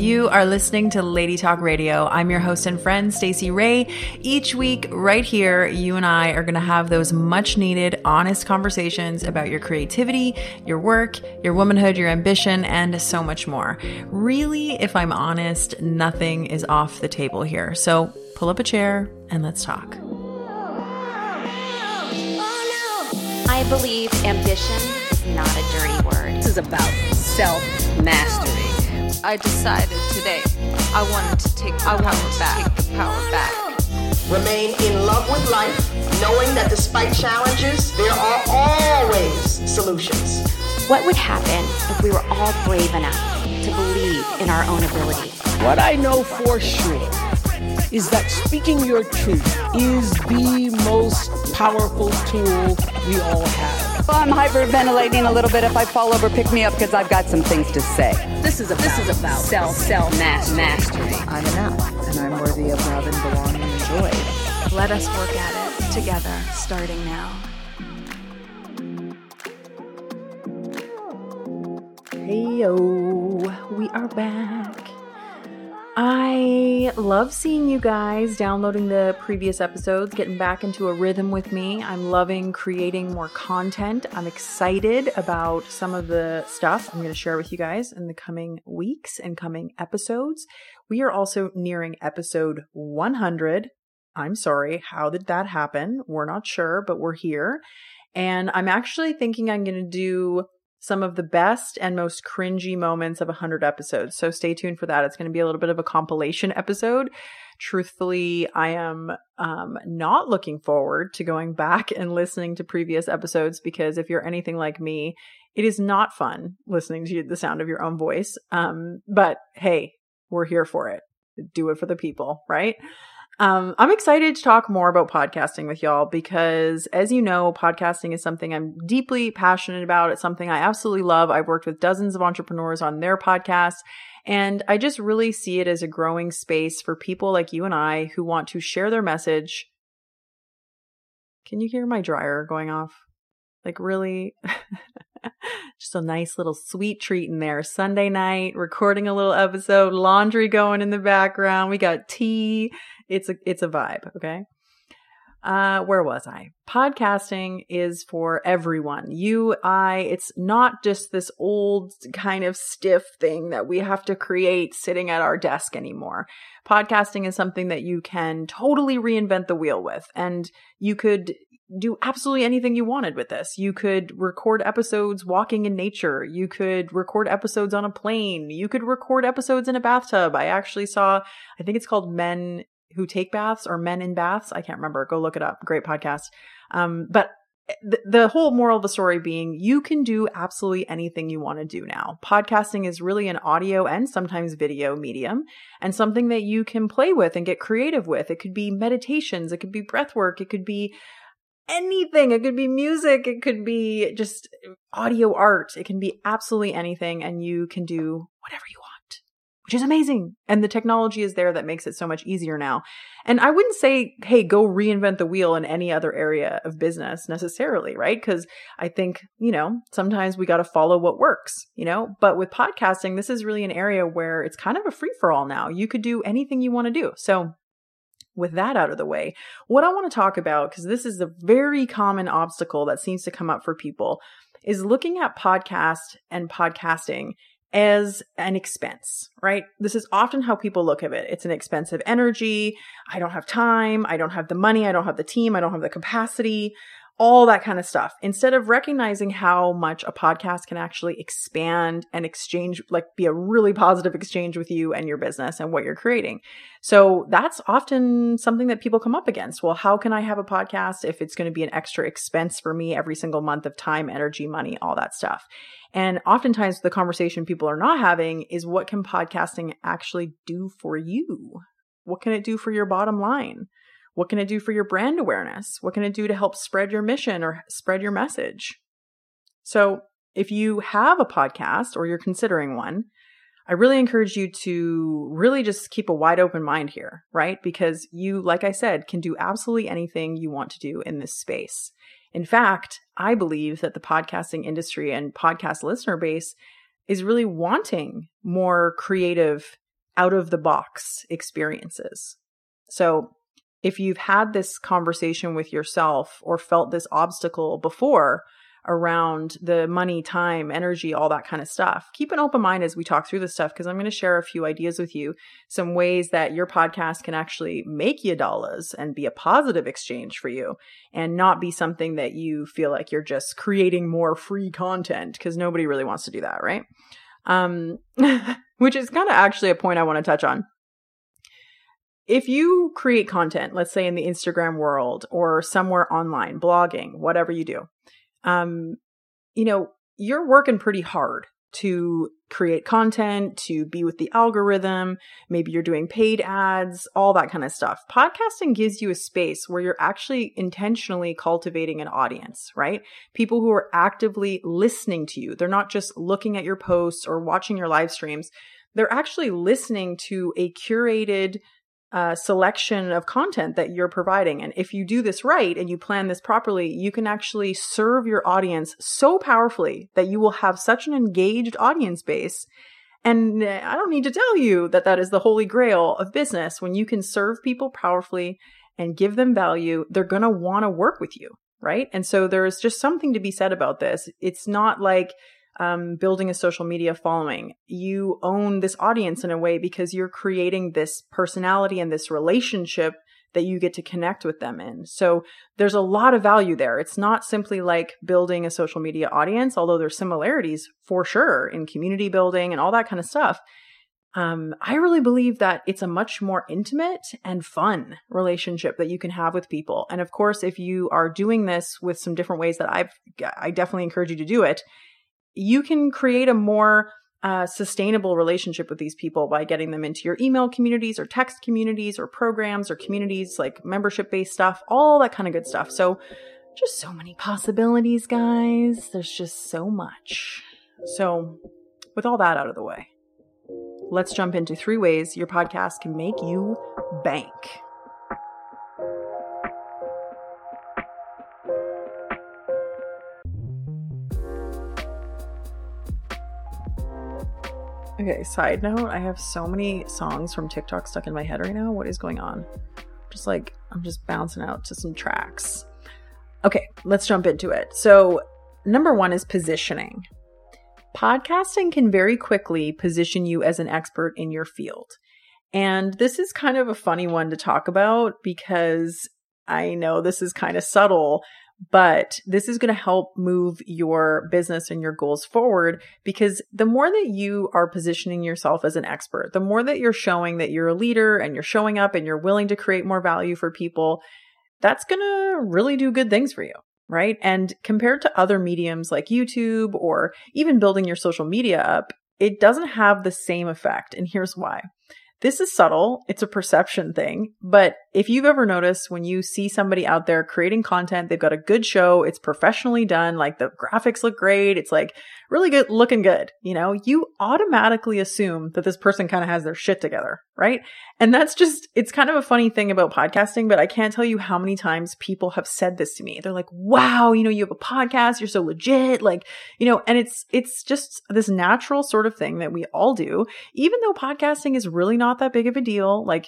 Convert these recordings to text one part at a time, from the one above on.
You are listening to Lady Talk Radio. I'm your host and friend, Stacey Ray. Each week, right here, you and I are going to have those much needed, honest conversations about your creativity, your work, your womanhood, your ambition, and so much more. Really, if I'm honest, nothing is off the table here. So pull up a chair and let's talk. I believe ambition is not a dirty word. This is about self mastery. I decided today I wanted to take the, I power, wanted to. Take the power back. Remain in love with life, knowing that despite challenges, there are always solutions. What would happen if we were all brave enough to believe in our own ability? What I know for sure is that speaking your truth is the most powerful tool we all have. Well, I'm hyperventilating a little bit. If I fall over, pick me up because I've got some things to say. This is about, this is about self self mastery. I'm enough, and I'm worthy of love and belonging and joy. Let us work at it together, starting now. Hey yo, we are back. I love seeing you guys downloading the previous episodes, getting back into a rhythm with me. I'm loving creating more content. I'm excited about some of the stuff I'm going to share with you guys in the coming weeks and coming episodes. We are also nearing episode 100. I'm sorry, how did that happen? We're not sure, but we're here. And I'm actually thinking I'm going to do some of the best and most cringy moments of 100 episodes. So stay tuned for that. It's going to be a little bit of a compilation episode. Truthfully, I am um, not looking forward to going back and listening to previous episodes because if you're anything like me, it is not fun listening to the sound of your own voice. Um, but hey, we're here for it. Do it for the people, right? Um, I'm excited to talk more about podcasting with y'all because, as you know, podcasting is something I'm deeply passionate about. It's something I absolutely love. I've worked with dozens of entrepreneurs on their podcasts, and I just really see it as a growing space for people like you and I who want to share their message. Can you hear my dryer going off? Like, really? just a nice little sweet treat in there. Sunday night, recording a little episode, laundry going in the background. We got tea it's a it's a vibe, okay? Uh, where was I? Podcasting is for everyone. You, I, it's not just this old kind of stiff thing that we have to create sitting at our desk anymore. Podcasting is something that you can totally reinvent the wheel with. And you could do absolutely anything you wanted with this. You could record episodes walking in nature. You could record episodes on a plane. You could record episodes in a bathtub. I actually saw, I think it's called Men who take baths or men in baths. I can't remember. Go look it up. Great podcast. Um, but the, the whole moral of the story being you can do absolutely anything you want to do now. Podcasting is really an audio and sometimes video medium and something that you can play with and get creative with. It could be meditations, it could be breath work, it could be anything. It could be music, it could be just audio art. It can be absolutely anything and you can do whatever you want which is amazing. And the technology is there that makes it so much easier now. And I wouldn't say, hey, go reinvent the wheel in any other area of business necessarily, right? Because I think, you know, sometimes we got to follow what works, you know? But with podcasting, this is really an area where it's kind of a free for all now. You could do anything you want to do. So, with that out of the way, what I want to talk about, because this is a very common obstacle that seems to come up for people, is looking at podcast and podcasting as an expense, right? This is often how people look at it. It's an expensive energy. I don't have time. I don't have the money. I don't have the team. I don't have the capacity, all that kind of stuff. Instead of recognizing how much a podcast can actually expand and exchange, like be a really positive exchange with you and your business and what you're creating. So that's often something that people come up against. Well, how can I have a podcast if it's going to be an extra expense for me every single month of time, energy, money, all that stuff? And oftentimes the conversation people are not having is what can podcasting actually do for you? What can it do for your bottom line? What can it do for your brand awareness? What can it do to help spread your mission or spread your message? So, if you have a podcast or you're considering one, I really encourage you to really just keep a wide open mind here, right? Because you, like I said, can do absolutely anything you want to do in this space. In fact, I believe that the podcasting industry and podcast listener base is really wanting more creative out of the box experiences. So if you've had this conversation with yourself or felt this obstacle before around the money, time, energy, all that kind of stuff, keep an open mind as we talk through this stuff because I'm going to share a few ideas with you, some ways that your podcast can actually make you dollars and be a positive exchange for you and not be something that you feel like you're just creating more free content because nobody really wants to do that, right? Um, which is kind of actually a point I want to touch on if you create content, let's say in the Instagram world or somewhere online, blogging, whatever you do, um, you know, you're working pretty hard to create content, to be with the algorithm. Maybe you're doing paid ads, all that kind of stuff. Podcasting gives you a space where you're actually intentionally cultivating an audience, right? People who are actively listening to you. They're not just looking at your posts or watching your live streams. They're actually listening to a curated uh, selection of content that you're providing. And if you do this right and you plan this properly, you can actually serve your audience so powerfully that you will have such an engaged audience base. And uh, I don't need to tell you that that is the holy grail of business. When you can serve people powerfully and give them value, they're going to want to work with you. Right. And so there's just something to be said about this. It's not like, um, building a social media following. You own this audience in a way because you're creating this personality and this relationship that you get to connect with them in. So there's a lot of value there. It's not simply like building a social media audience, although there's similarities for sure in community building and all that kind of stuff. Um, I really believe that it's a much more intimate and fun relationship that you can have with people. And of course, if you are doing this with some different ways that I've, I definitely encourage you to do it you can create a more uh, sustainable relationship with these people by getting them into your email communities or text communities or programs or communities like membership based stuff, all that kind of good stuff. So, just so many possibilities, guys. There's just so much. So, with all that out of the way, let's jump into three ways your podcast can make you bank. Okay, side note, I have so many songs from TikTok stuck in my head right now. What is going on? Just like, I'm just bouncing out to some tracks. Okay, let's jump into it. So, number one is positioning. Podcasting can very quickly position you as an expert in your field. And this is kind of a funny one to talk about because I know this is kind of subtle, but this is going to help move your business and your goals forward because the more that you are positioning yourself as an expert, the more that you're showing that you're a leader and you're showing up and you're willing to create more value for people, that's going to really do good things for you. Right. And compared to other mediums like YouTube or even building your social media up, it doesn't have the same effect. And here's why. This is subtle. It's a perception thing. But if you've ever noticed when you see somebody out there creating content, they've got a good show, it's professionally done, like the graphics look great, it's like really good looking good, you know, you automatically assume that this person kind of has their shit together, right? And that's just, it's kind of a funny thing about podcasting, but I can't tell you how many times people have said this to me. They're like, wow, you know, you have a podcast, you're so legit, like, you know, and it's, it's just this natural sort of thing that we all do, even though podcasting is really not that big of a deal. Like,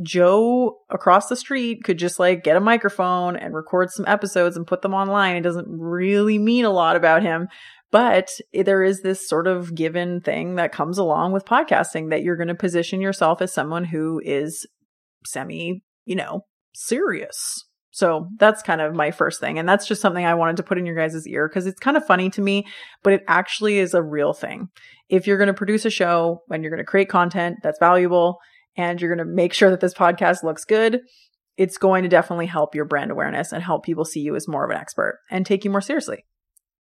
Joe across the street could just like get a microphone and record some episodes and put them online. It doesn't really mean a lot about him. But there is this sort of given thing that comes along with podcasting that you're going to position yourself as someone who is semi, you know, serious. So that's kind of my first thing. And that's just something I wanted to put in your guys' ear because it's kind of funny to me, but it actually is a real thing. If you're going to produce a show and you're going to create content that's valuable and you're going to make sure that this podcast looks good, it's going to definitely help your brand awareness and help people see you as more of an expert and take you more seriously.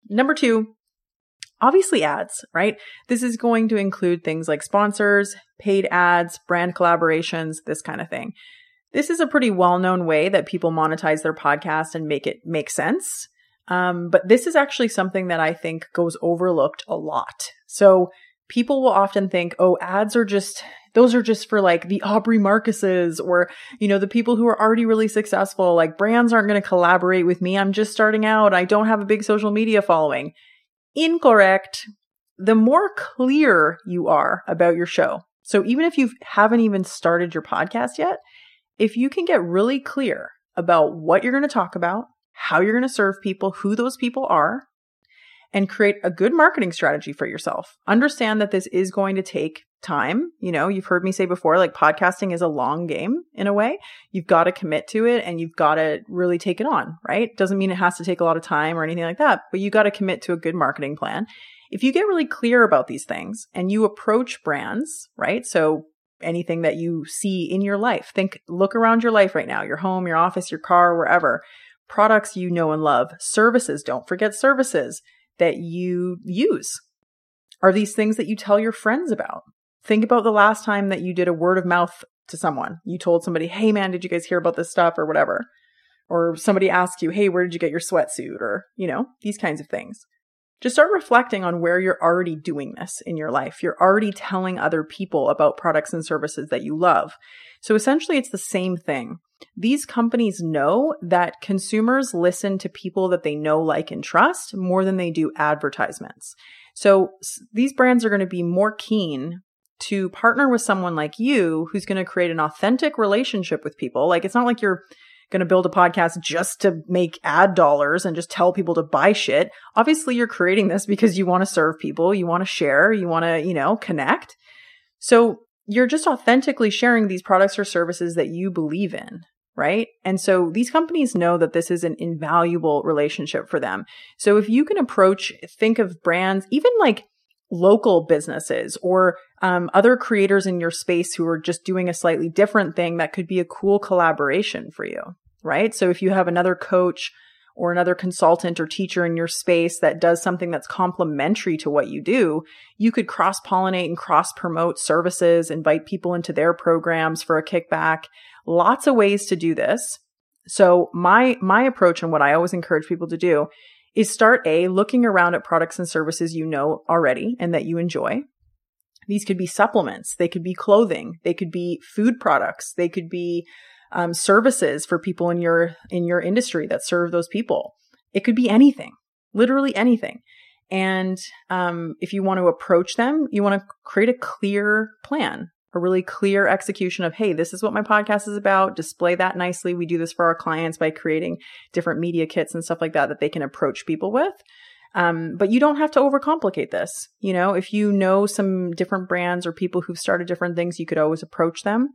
Number two, obviously ads, right? This is going to include things like sponsors, paid ads, brand collaborations, this kind of thing. This is a pretty well known way that people monetize their podcast and make it make sense. Um, but this is actually something that I think goes overlooked a lot. So people will often think, oh, ads are just, those are just for like the Aubrey Marcuses or, you know, the people who are already really successful. Like brands aren't going to collaborate with me. I'm just starting out. I don't have a big social media following. Incorrect. The more clear you are about your show, So even if you haven't even started your podcast yet, if you can get really clear about what you're going to talk about, how you're going to serve people, who those people are, and create a good marketing strategy for yourself. Understand that this is going to take time. You know, you've heard me say before, like podcasting is a long game in a way. You've got to commit to it and you've got to really take it on, right? Doesn't mean it has to take a lot of time or anything like that, but you got to commit to a good marketing plan. If you get really clear about these things and you approach brands, right? So anything that you see in your life, think, look around your life right now, your home, your office, your car, wherever. Products you know and love, services, don't forget services that you use? Are these things that you tell your friends about? Think about the last time that you did a word of mouth to someone. You told somebody, hey man, did you guys hear about this stuff or whatever? Or somebody asked you, hey, where did you get your sweatsuit? Or, you know, these kinds of things. Just start reflecting on where you're already doing this in your life. You're already telling other people about products and services that you love. So essentially, it's the same thing. These companies know that consumers listen to people that they know, like, and trust more than they do advertisements. So these brands are going to be more keen to partner with someone like you who's going to create an authentic relationship with people. Like, it's not like you're going to build a podcast just to make ad dollars and just tell people to buy shit. Obviously, you're creating this because you want to serve people, you want to share, you want to, you know, connect. So you're just authentically sharing these products or services that you believe in, right? And so these companies know that this is an invaluable relationship for them. So if you can approach, think of brands, even like local businesses or um, other creators in your space who are just doing a slightly different thing that could be a cool collaboration for you, right? So if you have another coach or another consultant or teacher in your space that does something that's complementary to what you do, you could cross pollinate and cross promote services, invite people into their programs for a kickback. Lots of ways to do this. So my, my approach and what I always encourage people to do is start A, looking around at products and services you know already and that you enjoy. These could be supplements. They could be clothing. They could be food products. They could be um, services for people in your in your industry that serve those people. It could be anything, literally anything. And um, if you want to approach them, you want to create a clear plan, a really clear execution of, hey, this is what my podcast is about. Display that nicely. We do this for our clients by creating different media kits and stuff like that that they can approach people with. Um, but you don't have to overcomplicate this. You know, if you know some different brands or people who've started different things, you could always approach them.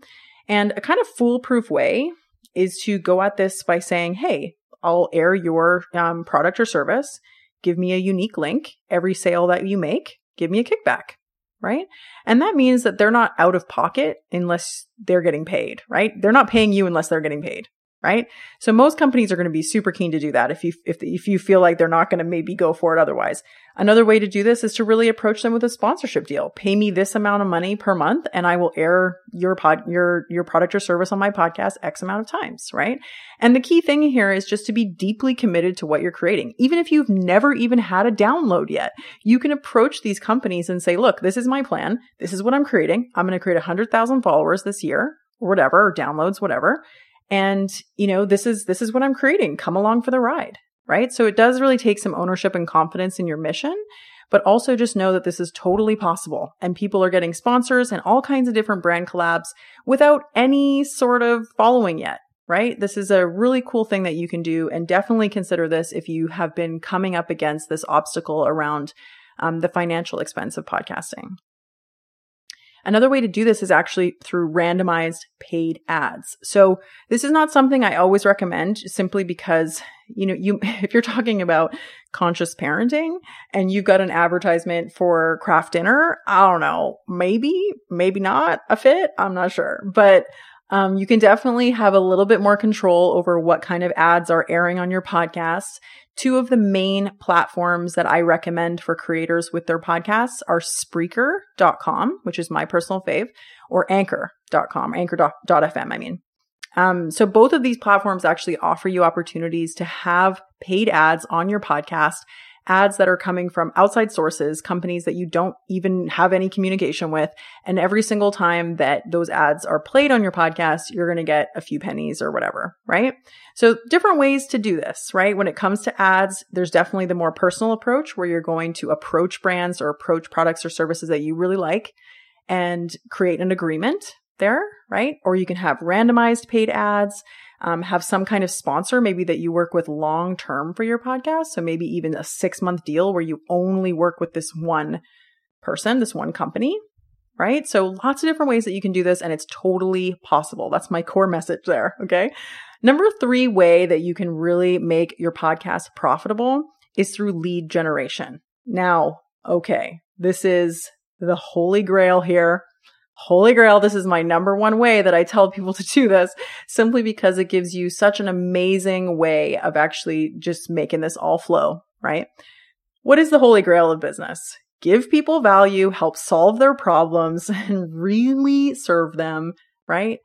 And a kind of foolproof way is to go at this by saying, Hey, I'll air your um, product or service. Give me a unique link. Every sale that you make, give me a kickback. Right. And that means that they're not out of pocket unless they're getting paid, right? They're not paying you unless they're getting paid right? So most companies are going to be super keen to do that if you if if you feel like they're not going to maybe go for it otherwise. Another way to do this is to really approach them with a sponsorship deal. Pay me this amount of money per month and I will air your pod your your product or service on my podcast x amount of times, right? And the key thing here is just to be deeply committed to what you're creating. Even if you've never even had a download yet, you can approach these companies and say, "Look, this is my plan. This is what I'm creating. I'm going to create 100,000 followers this year." Or whatever, or downloads, whatever and, you know, this is, this is what I'm creating. Come along for the ride. Right. So it does really take some ownership and confidence in your mission, but also just know that this is totally possible and people are getting sponsors and all kinds of different brand collabs without any sort of following yet. Right. This is a really cool thing that you can do and definitely consider this if you have been coming up against this obstacle around um, the financial expense of podcasting. Another way to do this is actually through randomized paid ads. So this is not something I always recommend simply because, you know, you, if you're talking about conscious parenting and you've got an advertisement for Kraft Dinner, I don't know, maybe, maybe not a fit. I'm not sure, but um, you can definitely have a little bit more control over what kind of ads are airing on your podcast. Two of the main platforms that I recommend for creators with their podcasts are Spreaker.com, which is my personal fave, or Anchor.com, Anchor.fm, I mean. Um, so both of these platforms actually offer you opportunities to have paid ads on your podcast ads that are coming from outside sources, companies that you don't even have any communication with. And every single time that those ads are played on your podcast, you're going to get a few pennies or whatever, right? So different ways to do this, right? When it comes to ads, there's definitely the more personal approach where you're going to approach brands or approach products or services that you really like and create an agreement there, right? Or you can have randomized paid ads, um, have some kind of sponsor, maybe that you work with long term for your podcast. So maybe even a six month deal where you only work with this one person, this one company, right? So lots of different ways that you can do this and it's totally possible. That's my core message there. Okay. Number three way that you can really make your podcast profitable is through lead generation. Now, okay, this is the holy grail here. Holy grail. This is my number one way that I tell people to do this simply because it gives you such an amazing way of actually just making this all flow, right? What is the holy grail of business? Give people value, help solve their problems and really serve them, right?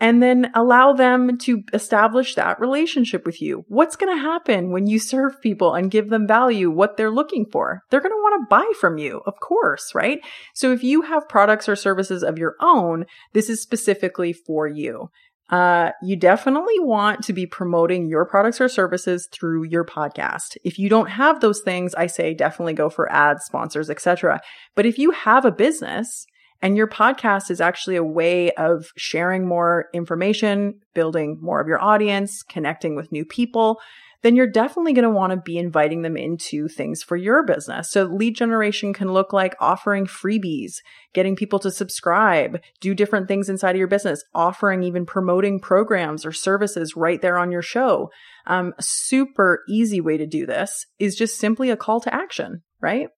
And then allow them to establish that relationship with you. What's going to happen when you serve people and give them value, what they're looking for? They're going to want to buy from you, of course, right? So if you have products or services of your own, this is specifically for you. Uh, you definitely want to be promoting your products or services through your podcast. If you don't have those things, I say definitely go for ads, sponsors, etc. But if you have a business, and your podcast is actually a way of sharing more information, building more of your audience, connecting with new people. Then you're definitely going to want to be inviting them into things for your business. So lead generation can look like offering freebies, getting people to subscribe, do different things inside of your business, offering even promoting programs or services right there on your show. Um, super easy way to do this is just simply a call to action, right?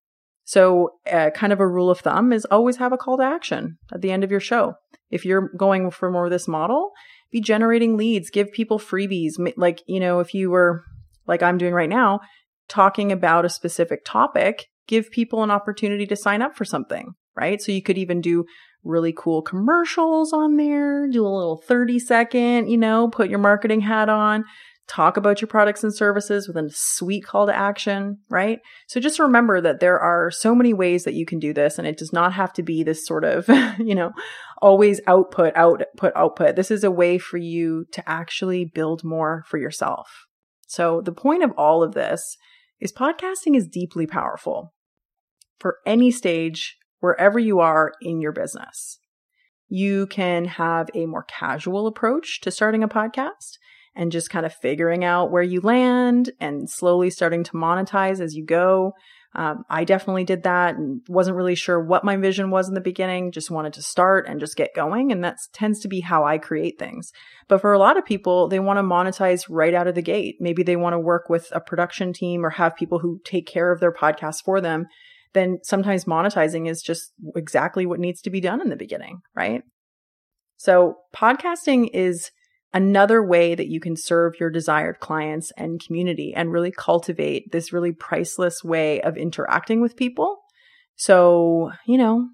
So, uh, kind of a rule of thumb is always have a call to action at the end of your show. If you're going for more of this model, be generating leads, give people freebies. Like, you know, if you were like I'm doing right now, talking about a specific topic, give people an opportunity to sign up for something, right? So you could even do really cool commercials on there, do a little 30 second, you know, put your marketing hat on, talk about your products and services with a sweet call to action, right? So just remember that there are so many ways that you can do this and it does not have to be this sort of, you know, always output, output, output. This is a way for you to actually build more for yourself. So the point of all of this is podcasting is deeply powerful for any stage, wherever you are in your business. You can have a more casual approach to starting a podcast and just kind of figuring out where you land and slowly starting to monetize as you go. Um, I definitely did that and wasn't really sure what my vision was in the beginning, just wanted to start and just get going. And that tends to be how I create things. But for a lot of people, they want to monetize right out of the gate. Maybe they want to work with a production team or have people who take care of their podcast for them. Then sometimes monetizing is just exactly what needs to be done in the beginning, right? So podcasting is another way that you can serve your desired clients and community and really cultivate this really priceless way of interacting with people. So, you know,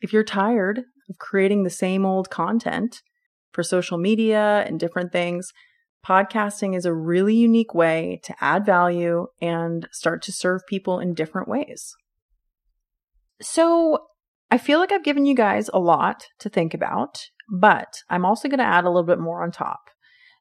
if you're tired of creating the same old content for social media and different things, podcasting is a really unique way to add value and start to serve people in different ways. So, I feel like I've given you guys a lot to think about. But I'm also going to add a little bit more on top.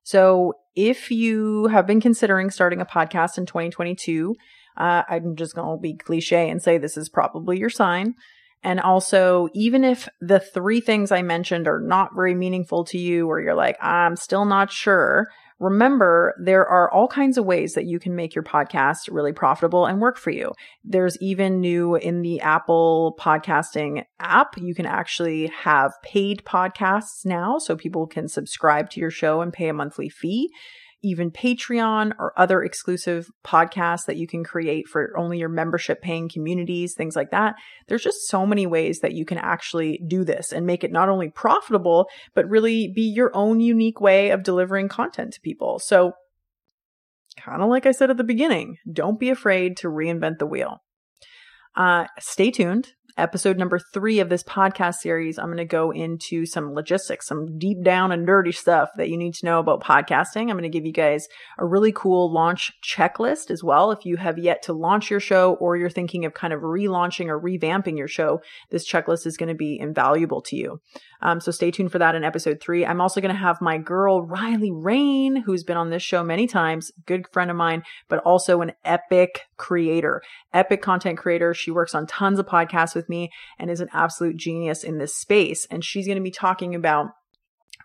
So if you have been considering starting a podcast in 2022, uh, I'm just going to be cliche and say this is probably your sign. And also, even if the three things I mentioned are not very meaningful to you, or you're like, I'm still not sure, remember there are all kinds of ways that you can make your podcast really profitable and work for you. There's even new in the Apple podcasting app, you can actually have paid podcasts now so people can subscribe to your show and pay a monthly fee even Patreon or other exclusive podcasts that you can create for only your membership paying communities, things like that. There's just so many ways that you can actually do this and make it not only profitable, but really be your own unique way of delivering content to people. So, kind of like I said at the beginning, don't be afraid to reinvent the wheel. Uh, stay tuned episode number three of this podcast series, I'm going to go into some logistics, some deep down and dirty stuff that you need to know about podcasting. I'm going to give you guys a really cool launch checklist as well. If you have yet to launch your show or you're thinking of kind of relaunching or revamping your show, this checklist is going to be invaluable to you. Um, so stay tuned for that in episode three. I'm also going to have my girl, Riley Rain, who's been on this show many times, good friend of mine, but also an epic creator, epic content creator. She works on tons of podcasts with with me and is an absolute genius in this space. And she's going to be talking about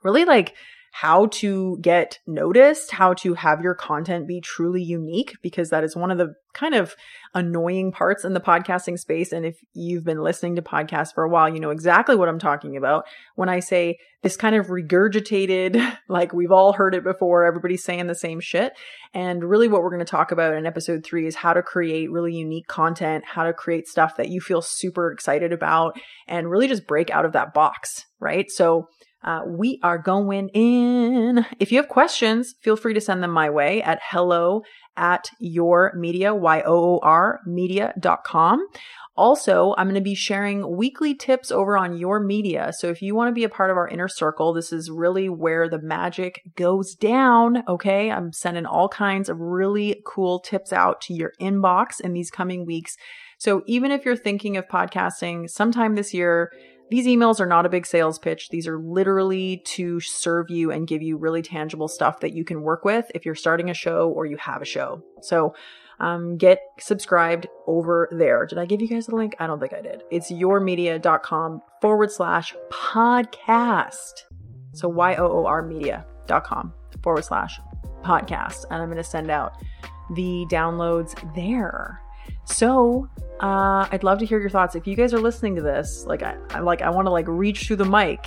really like how to get noticed, how to have your content be truly unique, because that is one of the kind of annoying parts in the podcasting space. And if you've been listening to podcasts for a while, you know exactly what I'm talking about when I say this kind of regurgitated, like we've all heard it before, everybody's saying the same shit. And really, what we're going to talk about in episode three is how to create really unique content, how to create stuff that you feel super excited about, and really just break out of that box, right? So, uh, we are going in. If you have questions, feel free to send them my way at hello at Yoor Media, Y-O-O-R media.com. Also, I'm going to be sharing weekly tips over on Yoor Media. So if you want to be a part of our inner circle, this is really where the magic goes down. Okay. I'm sending all kinds of really cool tips out to your inbox in these coming weeks. So even if you're thinking of podcasting sometime this year, these emails are not a big sales pitch. These are literally to serve you and give you really tangible stuff that you can work with if you're starting a show or you have a show. So, um, get subscribed over there. Did I give you guys the link? I don't think I did. It's yoormedia.com forward slash podcast. So Y O O R media.com forward slash podcast. And I'm going to send out the downloads there. So, uh, I'd love to hear your thoughts. If you guys are listening to this, like I, I like I want to like reach through the mic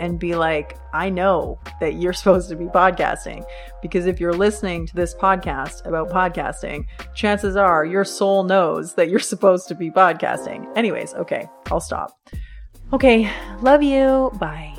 and be like, I know that you're supposed to be podcasting because if you're listening to this podcast about podcasting, chances are your soul knows that you're supposed to be podcasting. Anyways, okay, I'll stop. Okay, love you. Bye.